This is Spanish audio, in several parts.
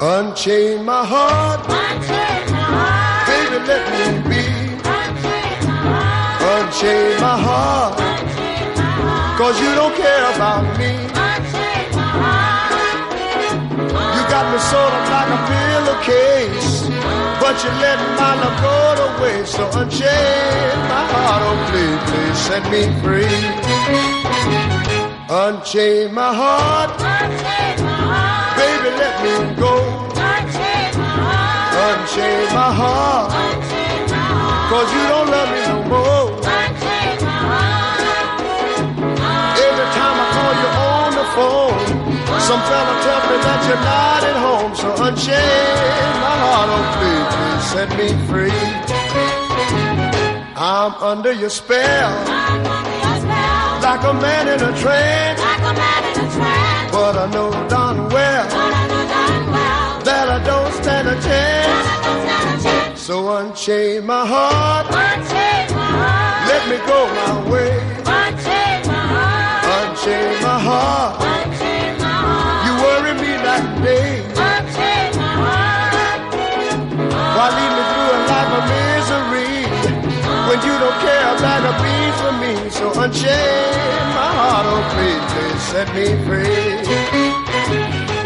Unchain my heart, baby, let me be. Unchain my heart, cause you don't care about me. You got me sort of like a pillowcase, but you let my love go to waste. So unchain my heart, oh please, please set me free. Unchain my heart, baby, let me go. Unchain my heart, cause you don't love me no more. Every time I call you on the phone, some fella tell me that you're not at home. So unchain my heart, oh please, please set me free. I'm under your spell, like a man in a trance. Like a man in a trance. But I know darn well. That I don't stand a chance. That I don't stand a chance. So unchain my heart. Unchain my heart. Let me go my way. Don't a of for me? So unchain my heart, oh please, please set me free.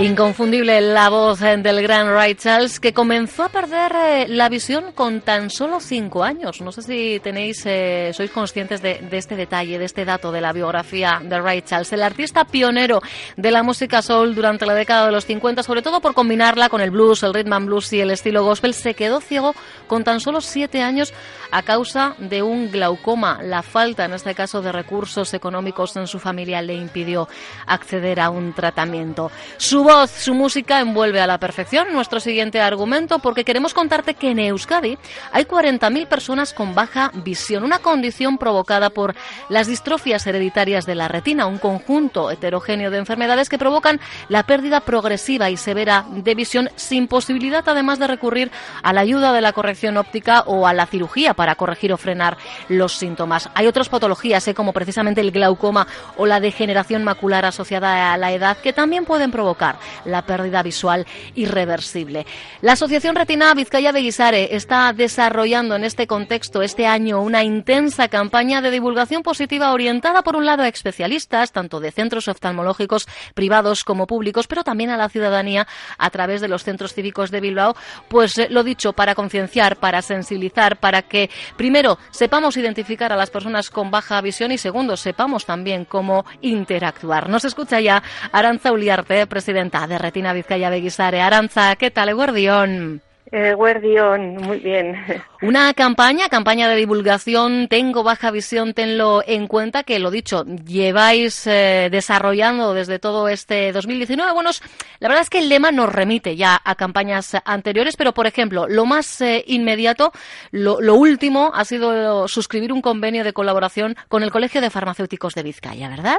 Inconfundible la voz del gran Ray Charles, que comenzó a perder eh, la visión con tan solo cinco años. No sé si tenéis, eh, sois conscientes de, de, este detalle, de este dato de la biografía de Ray Charles. El artista pionero de la música soul durante la década de los 50, sobre todo por combinarla con el blues, el rhythm and blues y el estilo gospel, se quedó ciego con tan solo siete años a causa de un glaucoma. La falta, en este caso, de recursos económicos en su familia le impidió acceder a un tratamiento. Su su música envuelve a la perfección nuestro siguiente argumento porque queremos contarte que en Euskadi hay 40.000 personas con baja visión, una condición provocada por las distrofias hereditarias de la retina, un conjunto heterogéneo de enfermedades que provocan la pérdida progresiva y severa de visión sin posibilidad además de recurrir a la ayuda de la corrección óptica o a la cirugía para corregir o frenar los síntomas. Hay otras patologías, ¿eh? como precisamente el glaucoma o la degeneración macular asociada a la edad, que también pueden provocar la pérdida visual irreversible. La Asociación Retina Vizcaya Beguisare está desarrollando en este contexto este año una intensa campaña de divulgación positiva orientada por un lado a especialistas, tanto de centros oftalmológicos privados como públicos, pero también a la ciudadanía a través de los centros cívicos de Bilbao, pues eh, lo dicho, para concienciar, para sensibilizar, para que primero sepamos identificar a las personas con baja visión y segundo sepamos también cómo interactuar. Nos escucha ya Aranza Uliarte, presidenta de Retina Vizcaya Beguisare. Aranza, ¿qué tal, Guardión? Eh, Guardión, muy bien. Una campaña, campaña de divulgación, tengo baja visión, tenlo en cuenta, que lo dicho, lleváis eh, desarrollando desde todo este 2019. Bueno, la verdad es que el lema nos remite ya a campañas anteriores, pero por ejemplo, lo más eh, inmediato, lo, lo, último ha sido suscribir un convenio de colaboración con el Colegio de Farmacéuticos de Vizcaya, ¿verdad?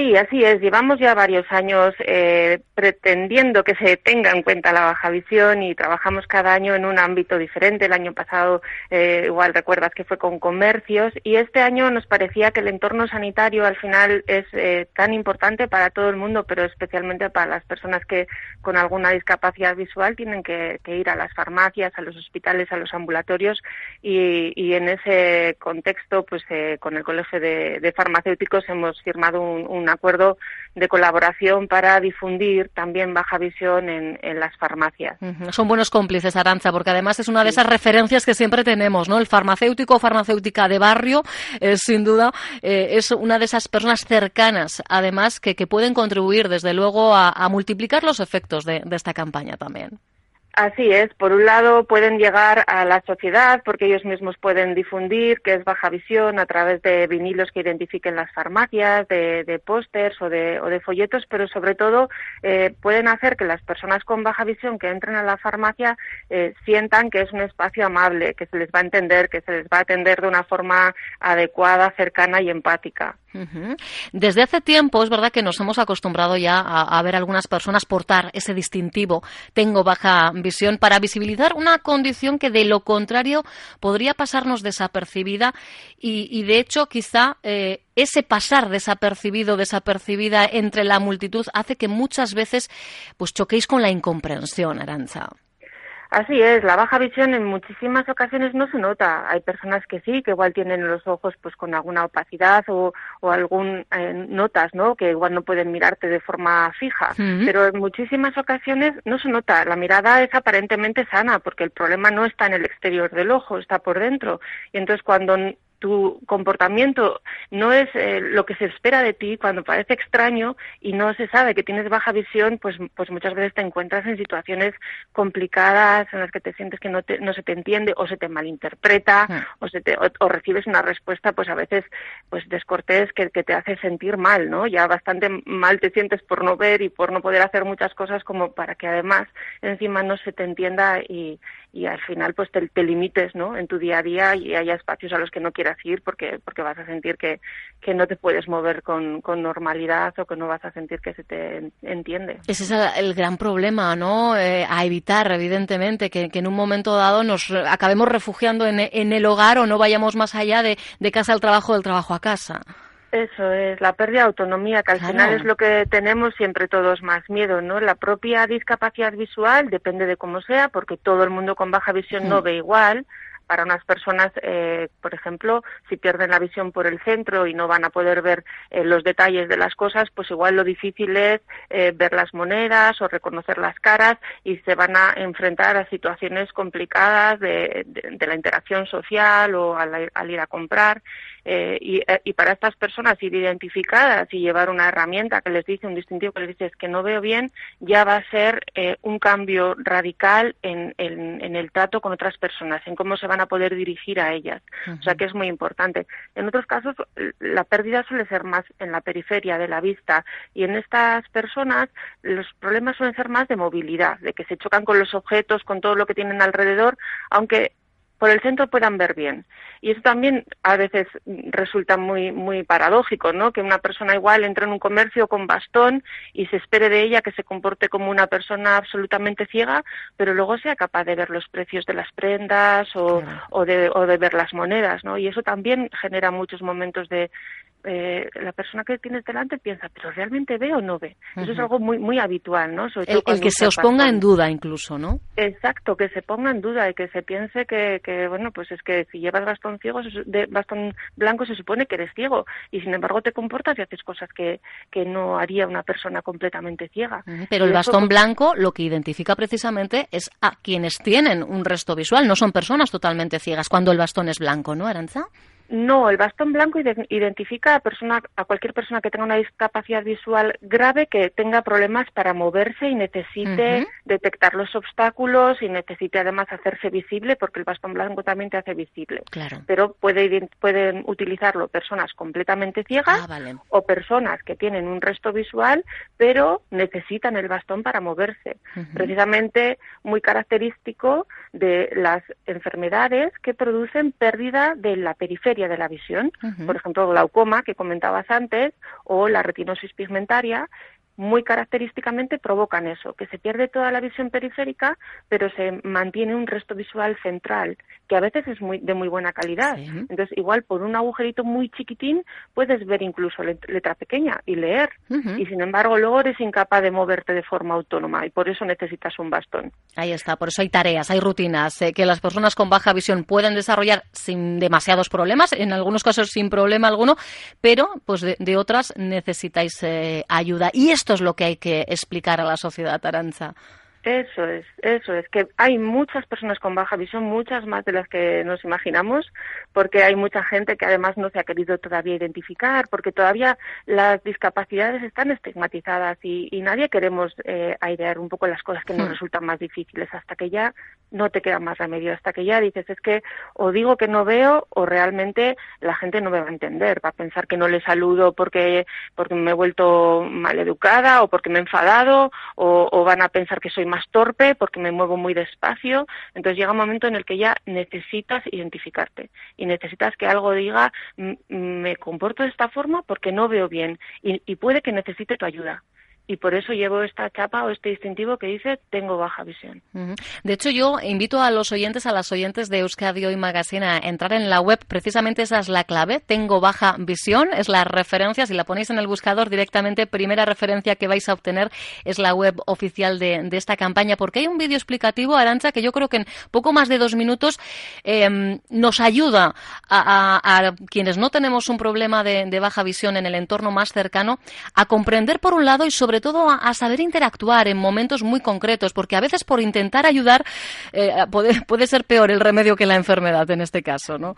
Sí, así es. Llevamos ya varios años eh, pretendiendo que se tenga en cuenta la baja visión y trabajamos cada año en un ámbito diferente. El año pasado, eh, igual recuerdas que fue con comercios y este año nos parecía que el entorno sanitario al final es eh, tan importante para todo el mundo, pero especialmente para las personas que con alguna discapacidad visual tienen que, ir a las farmacias, a los hospitales, a los ambulatorios y, y en ese contexto, pues eh, con el Colegio de, Farmacéuticos hemos firmado un un acuerdo de colaboración para difundir también baja visión en, en las farmacias. Uh -huh. Son buenos cómplices, Aranza, porque además es una de esas referencias que siempre tenemos, ¿no? El farmacéutico o farmacéutica de barrio, eh, sin duda, eh, es una de esas personas cercanas, además, que, que pueden contribuir, desde luego, a, a multiplicar los efectos de, de esta campaña también. Así es, por un lado pueden llegar a la sociedad porque ellos mismos pueden difundir que es baja visión a través de vinilos que identifiquen las farmacias, de, de pósters o de, o de, folletos, pero sobre todo eh, pueden hacer que las personas con baja visión que entren a la farmacia eh, sientan que es un espacio amable, que se les va a entender, que se les va a atender de una forma adecuada, cercana y empática. Desde hace tiempo es verdad que nos hemos acostumbrado ya a, a ver algunas personas portar ese distintivo. Tengo baja visión. Para visibilizar una condición que de lo contrario podría pasarnos desapercibida y, de hecho quizá eh, ese pasar desapercibido, desapercibida entre la multitud hace que muchas veces pues choquéis con la incomprensión, Aranza. Así es, la baja visión en muchísimas ocasiones no se nota. Hay personas que sí, que igual tienen los ojos pues con alguna opacidad o, o algún eh, notas, ¿no? Que igual no pueden mirarte de forma fija. Pero en muchísimas ocasiones no se nota. La mirada es aparentemente sana porque el problema no está en el exterior del ojo, está por dentro. Y entonces cuando tu comportamiento no es eh, lo que se espera de ti, cuando parece extraño y no se sabe que tienes baja visión, pues, pues muchas veces te encuentras en situaciones complicadas en las que te sientes que no, te, no se te entiende o se te malinterpreta hmm. o, se te, o, recibes una respuesta pues a veces pues descortés que, que te hace sentir mal, ¿no? Ya bastante mal te sientes por no ver y por no poder hacer muchas cosas como para que además encima no se te entienda y, y al final pues te, te limites, ¿no? En tu día a día y haya espacios a los que no quieras ir porque, porque vas a sentir que, que no te puedes mover con, con normalidad o que no vas a sentir que se te entiende. Ese es el gran problema, ¿no? Eh, a evitar, evidentemente, que, que, en un momento dado nos acabemos refugiando en, en, el hogar o no vayamos más allá de, de casa al trabajo, del trabajo a casa. Eso es, la pérdida de autonomía, que al final es lo que tenemos siempre todos más miedo, ¿no? La propia discapacidad visual depende de cómo sea, porque todo el mundo con baja visión no ve igual, para unas personas, eh, por ejemplo, si pierden la visión por el centro y no van a poder ver eh, los detalles de las cosas, pues igual lo difícil es eh, ver las monedas o reconocer las caras y se van a enfrentar a situaciones complicadas de, la interacción social o al, ir a comprar. Eh, y, para estas personas ir identificadas y llevar una herramienta que les dice, un distintivo que les dice es que no veo bien, ya va a ser un cambio radical en, en, en, el trato con otras personas, en cómo se van a poder dirigir a ellas. Uh -huh. O sea que es muy importante. En otros casos, la pérdida suele ser más en la periferia de la vista y en estas personas los problemas suelen ser más de movilidad, de que se chocan con los objetos, con todo lo que tienen alrededor, aunque por el centro puedan ver bien. Y eso también a veces resulta muy, muy paradójico, ¿no? Que una persona igual entre en un comercio con bastón y se espere de ella que se comporte como una persona absolutamente ciega, pero luego sea capaz de ver los precios de las prendas o, claro. o, de, o de ver las monedas, ¿no? Y eso también genera muchos momentos de, eh, la persona que tienes delante piensa, pero realmente ve o no ve. Uh -huh. Eso es algo muy muy habitual, ¿no? Sobre el, el que se os ponga en duda incluso, ¿no? Exacto, que se ponga en duda y que se piense que, que bueno, pues es que si llevas bastón ciego, de bastón blanco, se supone que eres ciego y sin embargo te comportas y haces cosas que, que no haría una persona completamente ciega. Uh -huh. Pero y el bastón eso... blanco lo que identifica precisamente es a quienes tienen un resto visual, no son personas totalmente ciegas cuando el bastón es blanco, ¿no, Aranza? No, el bastón blanco identifica a, persona, a cualquier persona que tenga una discapacidad visual grave que tenga problemas para moverse y necesite uh -huh. detectar los obstáculos y necesite además hacerse visible, porque el bastón blanco también te hace visible. Claro. Pero puede, pueden utilizarlo personas completamente ciegas ah, vale. o personas que tienen un resto visual, pero necesitan el bastón para moverse. Uh -huh. Precisamente muy característico de las enfermedades que producen pérdida de la periferia de la visión, uh -huh. por ejemplo, glaucoma, que comentabas antes, o la retinosis pigmentaria, muy característicamente provocan eso, que se pierde toda la visión periférica, pero se mantiene un resto visual central, que a veces es muy, de muy buena calidad. Sí. Entonces, igual por un agujerito muy chiquitín puedes ver incluso letra pequeña y leer, uh -huh. y sin embargo luego eres incapaz de moverte de forma autónoma y por eso necesitas un bastón. Ahí está, por eso hay tareas, hay rutinas eh, que las personas con baja visión pueden desarrollar sin demasiados problemas, en algunos casos sin problema alguno, pero pues de, de otras necesitáis eh, ayuda. Y esto esto es lo que hay que explicar a la sociedad, Aranza. Eso es, eso es, que hay muchas personas con baja visión, muchas más de las que nos imaginamos, porque hay mucha gente que además no se ha querido todavía identificar, porque todavía las discapacidades están estigmatizadas y, nadie queremos eh, airear un poco las cosas que nos hmm. resultan más difíciles hasta que ya no te queda más remedio, hasta que ya dices es que o digo que no veo o realmente la gente no me va a entender, va a pensar que no le saludo porque, porque me he vuelto mal educada o porque me he enfadado o, o van a pensar que soy más torpe porque me muevo muy despacio. Entonces llega un momento en el que ya necesitas identificarte y necesitas que algo diga me comporto de esta forma porque no veo bien y, y puede que necesite tu ayuda y por eso llevo esta chapa o este distintivo que dice tengo baja visión. De hecho, yo invito a los oyentes, a las oyentes de Euskadi Hoy Magazine a entrar en la web. Precisamente esa es la clave. Tengo baja visión, es la referencia. Si la ponéis en el buscador directamente, primera referencia que vais a obtener es la web oficial de, esta campaña, porque hay un vídeo explicativo, Arancha, que yo creo que en poco más de dos minutos em, nos ayuda a, quienes no tenemos un problema de, de baja visión en el entorno más cercano a comprender, por un lado, y sobre todo a, saber interactuar en momentos muy concretos, porque a veces por intentar ayudar eh, puede, puede ser peor el remedio que la enfermedad en este caso, ¿no?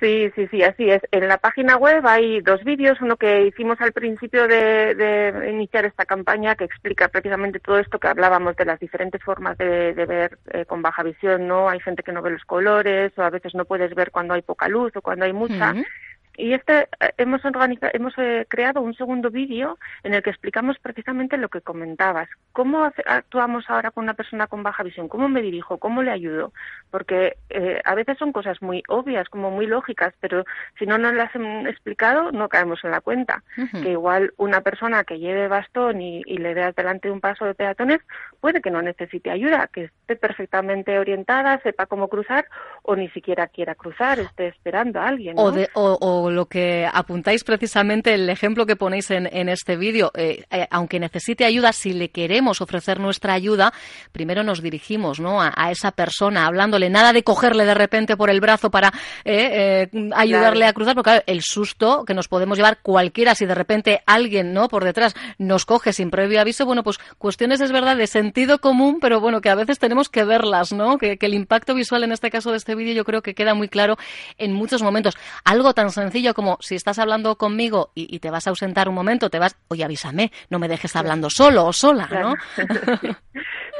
Sí, sí, sí, así es. En la página web hay dos vídeos, uno que hicimos al principio de, iniciar esta campaña que explica precisamente todo esto que hablábamos de las diferentes formas de, ver eh, con baja visión, ¿no? Hay gente que no ve los colores o a veces no puedes ver cuando hay poca luz o cuando hay mucha. Y este eh, hemos hemos eh, creado un segundo vídeo en el que explicamos precisamente lo que comentabas. ¿Cómo actuamos ahora con una persona con baja visión? ¿Cómo me dirijo? ¿Cómo le ayudo? Porque eh, a veces son cosas muy obvias, como muy lógicas, pero si no nos las han explicado, no caemos en la cuenta. Que igual una persona que lleve bastón y, le veas delante un paso de peatones puede que no necesite ayuda, que esté perfectamente orientada, sepa cómo cruzar o ni siquiera quiera cruzar, esté esperando a alguien. O, de, lo que apuntáis precisamente, el ejemplo que ponéis en, este vídeo, eh, eh, aunque necesite ayuda, si le queremos ofrecer nuestra ayuda, primero nos dirigimos ¿no? a, esa persona, hablándole, nada de cogerle de repente por el brazo para eh, ayudarle a cruzar, porque el susto que nos podemos llevar cualquiera si de repente alguien no por detrás nos coge sin previo aviso, bueno, pues cuestiones es verdad de sentido común, pero bueno, que a veces tenemos que verlas, ¿no? Que, que el impacto visual en este caso de este vídeo yo creo que queda muy claro en muchos momentos. Algo tan sencillo como si estás hablando conmigo y, te vas a ausentar un momento, te vas, oye, avísame, no me dejes hablando solo o sola, ¿no?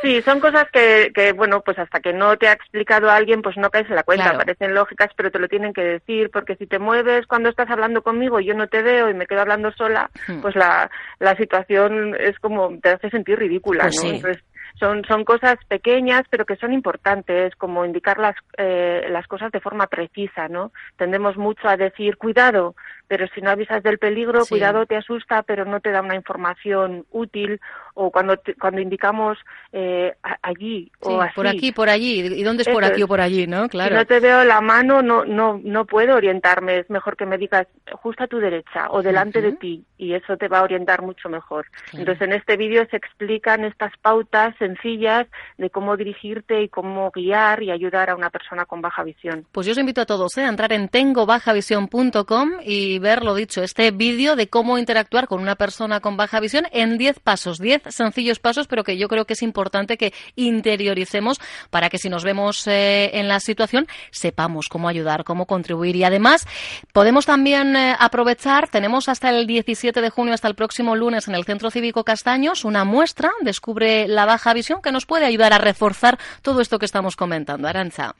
Sí, son cosas que, que, bueno, pues hasta que no te ha explicado alguien, pues no caes en la cuenta. Parecen lógicas, pero te lo tienen que decir, porque si te mueves cuando estás hablando conmigo y yo no te veo y me quedo hablando sola, hmm. pues la, la situación es como, te hace sentir ridícula, pues ¿no? Entonces, son, son cosas pequeñas, pero que son importantes, como indicar las, eh, las cosas de forma precisa, ¿no? Tendemos mucho a decir, cuidado, pero si no avisas del peligro, cuidado te asusta, pero no te da una información útil, o cuando, cuando indicamos eh, allí o así. Por aquí, por allí, ¿y dónde es por aquí o por allí, no? Claro. Si no te veo la mano, no, no, no puedo orientarme, es mejor que me digas justo a tu derecha o delante de ti, y eso te va a orientar mucho mejor. Entonces, en este vídeo se explican estas pautas sencillas de cómo dirigirte y cómo guiar y ayudar a una persona con baja visión. Pues yo os invito a todos ¿eh? a entrar en tengobajavision.com y ver lo dicho, este vídeo de cómo interactuar con una persona con baja visión en 10 pasos, 10 sencillos pasos, pero que yo creo que es importante que interioricemos para que si nos vemos eh, en la situación sepamos cómo ayudar, cómo contribuir y además podemos también eh, aprovechar, tenemos hasta el 17 de junio, hasta el próximo lunes en el Centro Cívico Castaños una muestra, descubre la baja visión que nos puede ayudar a reforzar todo esto que estamos comentando. Aranza.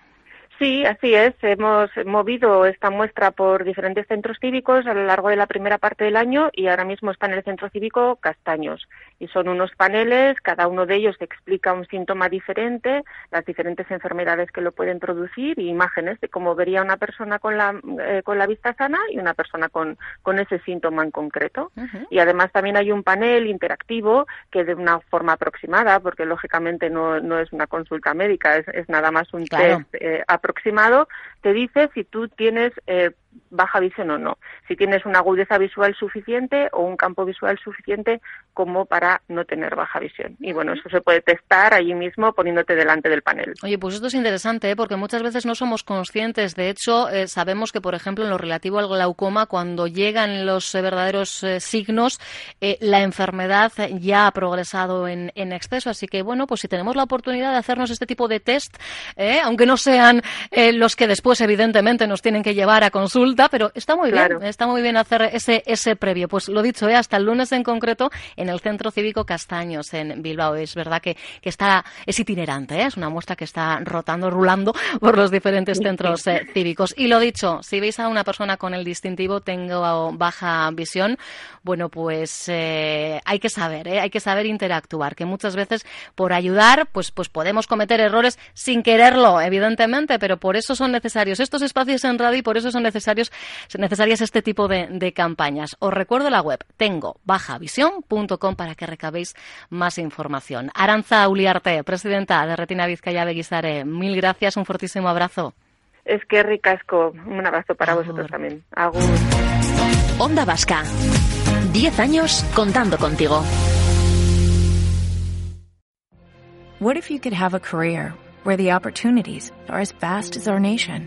Sí, así es. Hemos movido esta muestra por diferentes centros cívicos a lo largo de la primera parte del año y ahora mismo está en el Centro Cívico Castaños. Y son unos paneles, cada uno de ellos explica un síntoma diferente, las diferentes enfermedades que lo pueden producir y imágenes de cómo vería una persona con la, eh, con la vista sana y una persona con, con ese síntoma en concreto. Y además también hay un panel interactivo que de una forma aproximada, porque lógicamente no, no es una consulta médica, es, es nada más un test eh, aproximado, te dice si tú tienes eh, baja visión o no. Si tienes una agudeza visual suficiente o un campo visual suficiente como para no tener baja visión. Y bueno, eso se puede testar allí mismo poniéndote delante del panel. Oye, pues esto es interesante, ¿eh? porque muchas veces no somos conscientes. De hecho, eh, sabemos que, por ejemplo, en lo relativo al glaucoma, cuando llegan los eh, verdaderos signos, la enfermedad ya ha progresado en, en, exceso. Así que, bueno, pues si tenemos la oportunidad de hacernos este tipo de test, aunque no sean los que después, evidentemente, nos tienen que llevar a consulta, pero está muy bien, está muy bien hacer ese, ese previo. Pues lo dicho, hasta el lunes en concreto, en el Centro Cívico Castaños, en Bilbao. Es verdad que, que está, es itinerante, es una muestra que está rotando, rulando por los diferentes centros eh, cívicos. Y lo dicho, si veis a una persona con el distintivo tengo baja visión, bueno, pues eh, hay que saber, ¿eh? hay que saber interactuar, que muchas veces por ayudar, pues, pues podemos cometer errores sin quererlo, evidentemente, pero por eso son necesarios estos espacios en radio y por eso son necesarios, necesarias este tipo de, de campañas. Os recuerdo la web tengo bajavisión.com para que recabéis más información. Aranza Uliarte, presidenta de Retina Vizcaya Beguizar mil gracias, un fortísimo abrazo. Es que ricasco, un abrazo para vosotros también. Agur. Onda Vasca, diez años contando contigo. What if you could have a career where the opportunities are as vast as our nation,